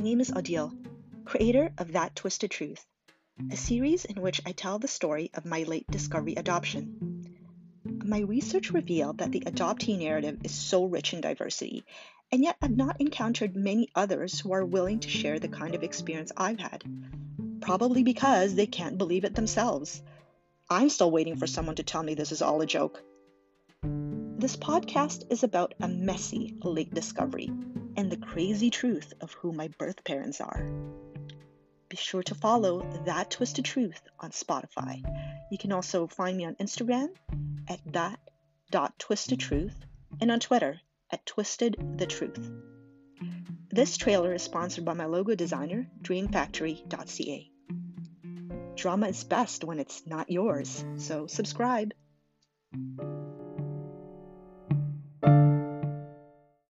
name is Odile, creator of That Twisted Truth, a series in which I tell the story of my late discovery adoption. My research revealed that the adoptee narrative is so rich in diversity, and yet I've not encountered many others who are willing to share the kind of experience I've had. Probably because they can't believe it themselves. I'm still waiting for someone to tell me this is all a joke. This podcast is about a messy late discovery and the crazy truth of who my birth parents are. Be sure to follow That Twisted Truth on Spotify. You can also find me on Instagram at that.twistedtruth and on Twitter at Twisted the Truth. This trailer is sponsored by my logo designer, dreamfactory.ca. Drama is best when it's not yours, so subscribe.